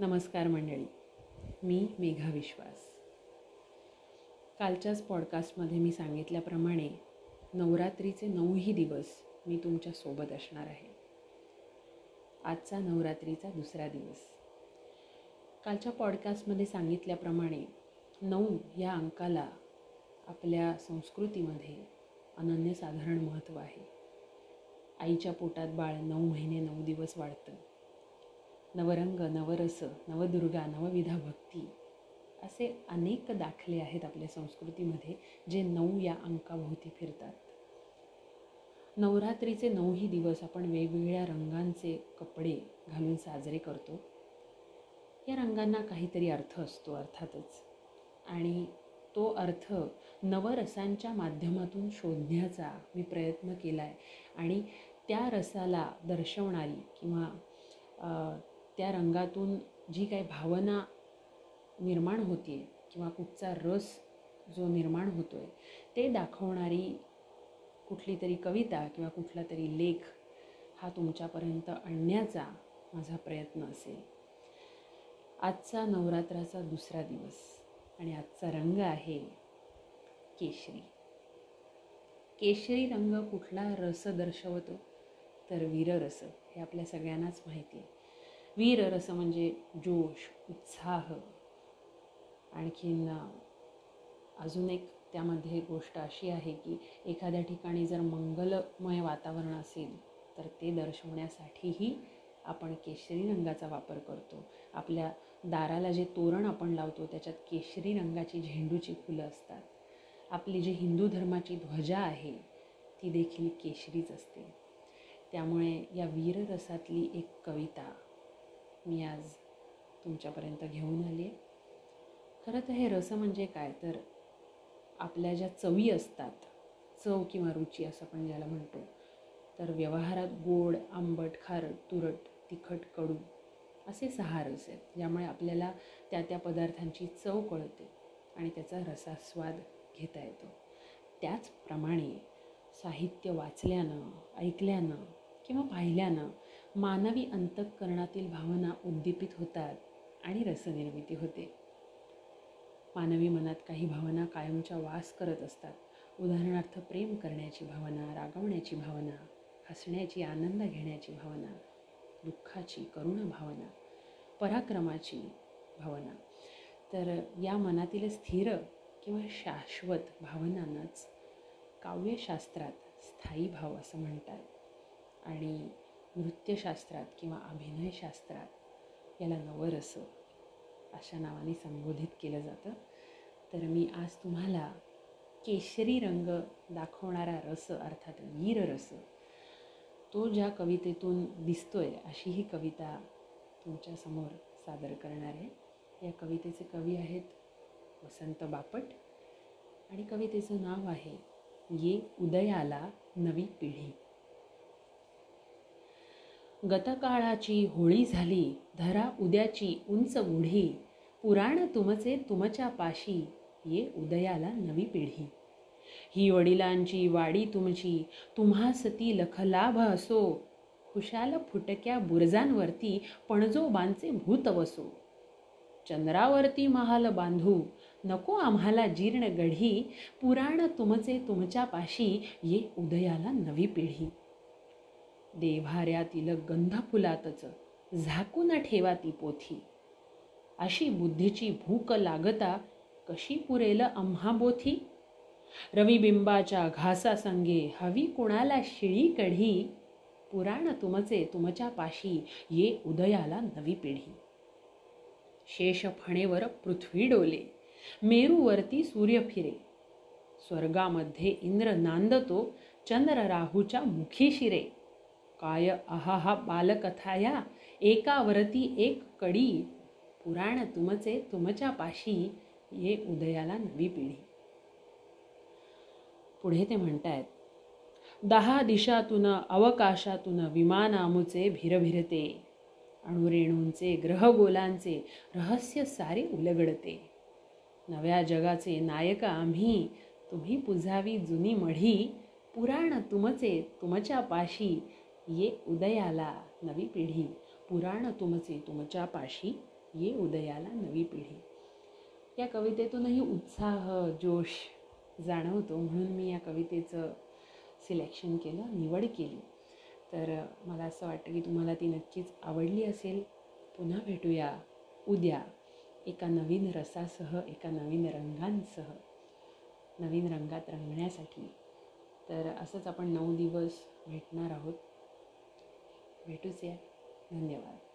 नमस्कार मंडळी. मी मेघा विश्वास. कालच्याच पॉडकास्टमध्ये मी सांगितल्याप्रमाणे नवरात्रीचे नऊही दिवस मी तुमच्यासोबत असणार आहे. आजचा नवरात्रीचा दुसरा दिवस. कालच्या पॉडकास्टमध्ये सांगितल्याप्रमाणे नऊ या अंकाला आपल्या संस्कृतीमध्ये अनन्यसाधारण महत्त्व आहे. आईच्या पोटात बाळ नऊ महिने नऊ दिवस वाढतं. नवरंग नवरस नवदुर्गा नवविधा भक्ती असे अनेक दाखले आहेत आपल्या संस्कृतीमध्ये जे नऊ या अंकाभोवती फिरतात. नवरात्रीचे नऊही दिवस आपण वेगवेगळ्या रंगांचे कपडे घालून साजरे करतो. या रंगांना काहीतरी अर्थ असतो अर्थातच. आणि तो अर्थ नवरसांच्या माध्यमातून शोधण्याचा मी प्रयत्न केला आहे आणि त्या रसाला दर्शवणारी किंवा त्या रंगातून जी काही भावना निर्माण होते किंवा कुठचा रस जो निर्माण होतो आहे ते दाखवणारी कुठली तरी कविता किंवा कुठला तरी लेख हा तुमच्यापर्यंत आणण्याचा माझा प्रयत्न असेल. आजचा नवरात्राचा दुसरा दिवस आणि आजचा रंग आहे केशरी. केशरी रंग कुठला रस दर्शवतो? तर वीररस हे आपल्या सगळ्यांनाच माहिती आहे वीर रस म्हणजे जोश उत्साह. आणखीन अजून एक त्यामध्ये गोष्ट अशी आहे की एखाद्या ठिकाणी जर मंगलमय वातावरण असेल तर ते दर्शवण्यासाठीही आपण केशरी रंगाचा वापर करतो. आपल्या दाराला जे तोरण आपण लावतो त्याच्यात केशरी रंगाची झेंडूची फुलं असतात. आपली जी हिंदू धर्माची ध्वजा आहे ती देखील केशरीच असते. त्यामुळे या वीररसातली एक कविता मी आज तुमच्यापर्यंत घेऊन आली आहे. खरं तर हे रस म्हणजे काय? तर आपल्या ज्या चवी असतात चव किंवा रुची असं आपण ज्याला म्हणतो तर व्यवहारात गोड आंबट खारट तुरट तिखट कडू असे सहा रस आहेत ज्यामुळे आपल्याला त्या त्या पदार्थांची चव कळते आणि त्याचा रसास्वाद घेता येतो. त्याचप्रमाणे साहित्य वाचल्यानं ऐकल्यानं किंवा पाहिल्यानं मानवी अंतःकरणातील भावना उद्दीपित होतात आणि रसनिर्मिती होते. मानवी मनात काही भावना कायमच्या वास करत असतात. उदाहरणार्थ प्रेम करण्याची भावना रागवण्याची भावना हसण्याची आनंद घेण्याची भावना दुःखाची करुण भावना पराक्रमाची भावना. तर या मनातील स्थिर किंवा शाश्वत भावनांनाच काव्यशास्त्रात स्थायी भाव असं म्हणतात. आणि नृत्यशास्त्रात किंवा अभिनयशास्त्रात याला नवरस अशा नावाने संबोधित केलं जातं. तर मी आज तुम्हाला केशरी रंग दाखवणारा रस अर्थात वीर रस तो ज्या कवितेतून दिसतो आहे अशी ही कविता तुमच्यासमोर सादर करणार आहे. या कवितेचे कवी आहेत वसंत बापट आणि कवितेचं नाव आहे ये उदयाला नवी पिढी. गतकाळाची होळी झाली धरा उद्याची उंच गुढी पुराण तुमचे तुमच्या पाशी ये उदयाला नवी पिढी. ही वडिलांची वाडी तुमची तुम्हास ती लखलाभ असो. खुशाल फुटक्या बुरजांवरती पणजोबांचे भूत वसो. चंद्रावरती महाल बांधू नको आम्हाला जीर्ण गढी. पुराण तुमचे तुमच्या पाशी ये उदयाला नवी पिढी. देभाऱ्यातील गंधफुलातच झाकून ठेवा ती पोथी. अशी बुद्धीची भूक लागता कशी पुरेल आम्हा बोथी? रविबिंबाच्या घासासंगे हवी कुणाला शिळी कढी? पुराण तुमचे तुमच्या पाशी ये उदयाला नवी पिढी. शेष फणेवर पृथ्वी डोले. मेरूवरती सूर्य फिरे. स्वर्गामध्ये इंद्र नांदतो चंद्र राहूच्या मुखी शिरे. काय अहाहा बालकथाया? एकावरती एक कडी. पुराण तुमचे तुमच्या पाशी. ये उदयाला नवी पिढी. पुढे ते म्हणतायत दहा दिशातून अवकाशातून विमानामुचे भिरभिरते. अणुरेणूंचे ग्रहगोलांचे रहस्य सारे उलगडते. नव्या जगाचे नायक आम्ही तुम्ही पुजावी जुनी मढी. पुराण तुमचे तुमच्या पाशी. ये उदयाला नवी पिढी. पुराण तुमचे तुमच्या पाशी ये उदयाला नवी पिढी. या कवितेतूनही उत्साह जोश जाणवतो. म्हणून मी या कवितेचं सिलेक्शन केलं निवड केली. तर मला असं वाटतं की तुम्हाला ती नक्कीच आवडली असेल. पुन्हा भेटूया उद्या एका नवीन रसासह एका नवीन रंगांसह नवीन रंगात रंगण्यासाठी. तर असंच आपण नऊ दिवस भेटणार आहोत. भेटूच या. धन्यवाद.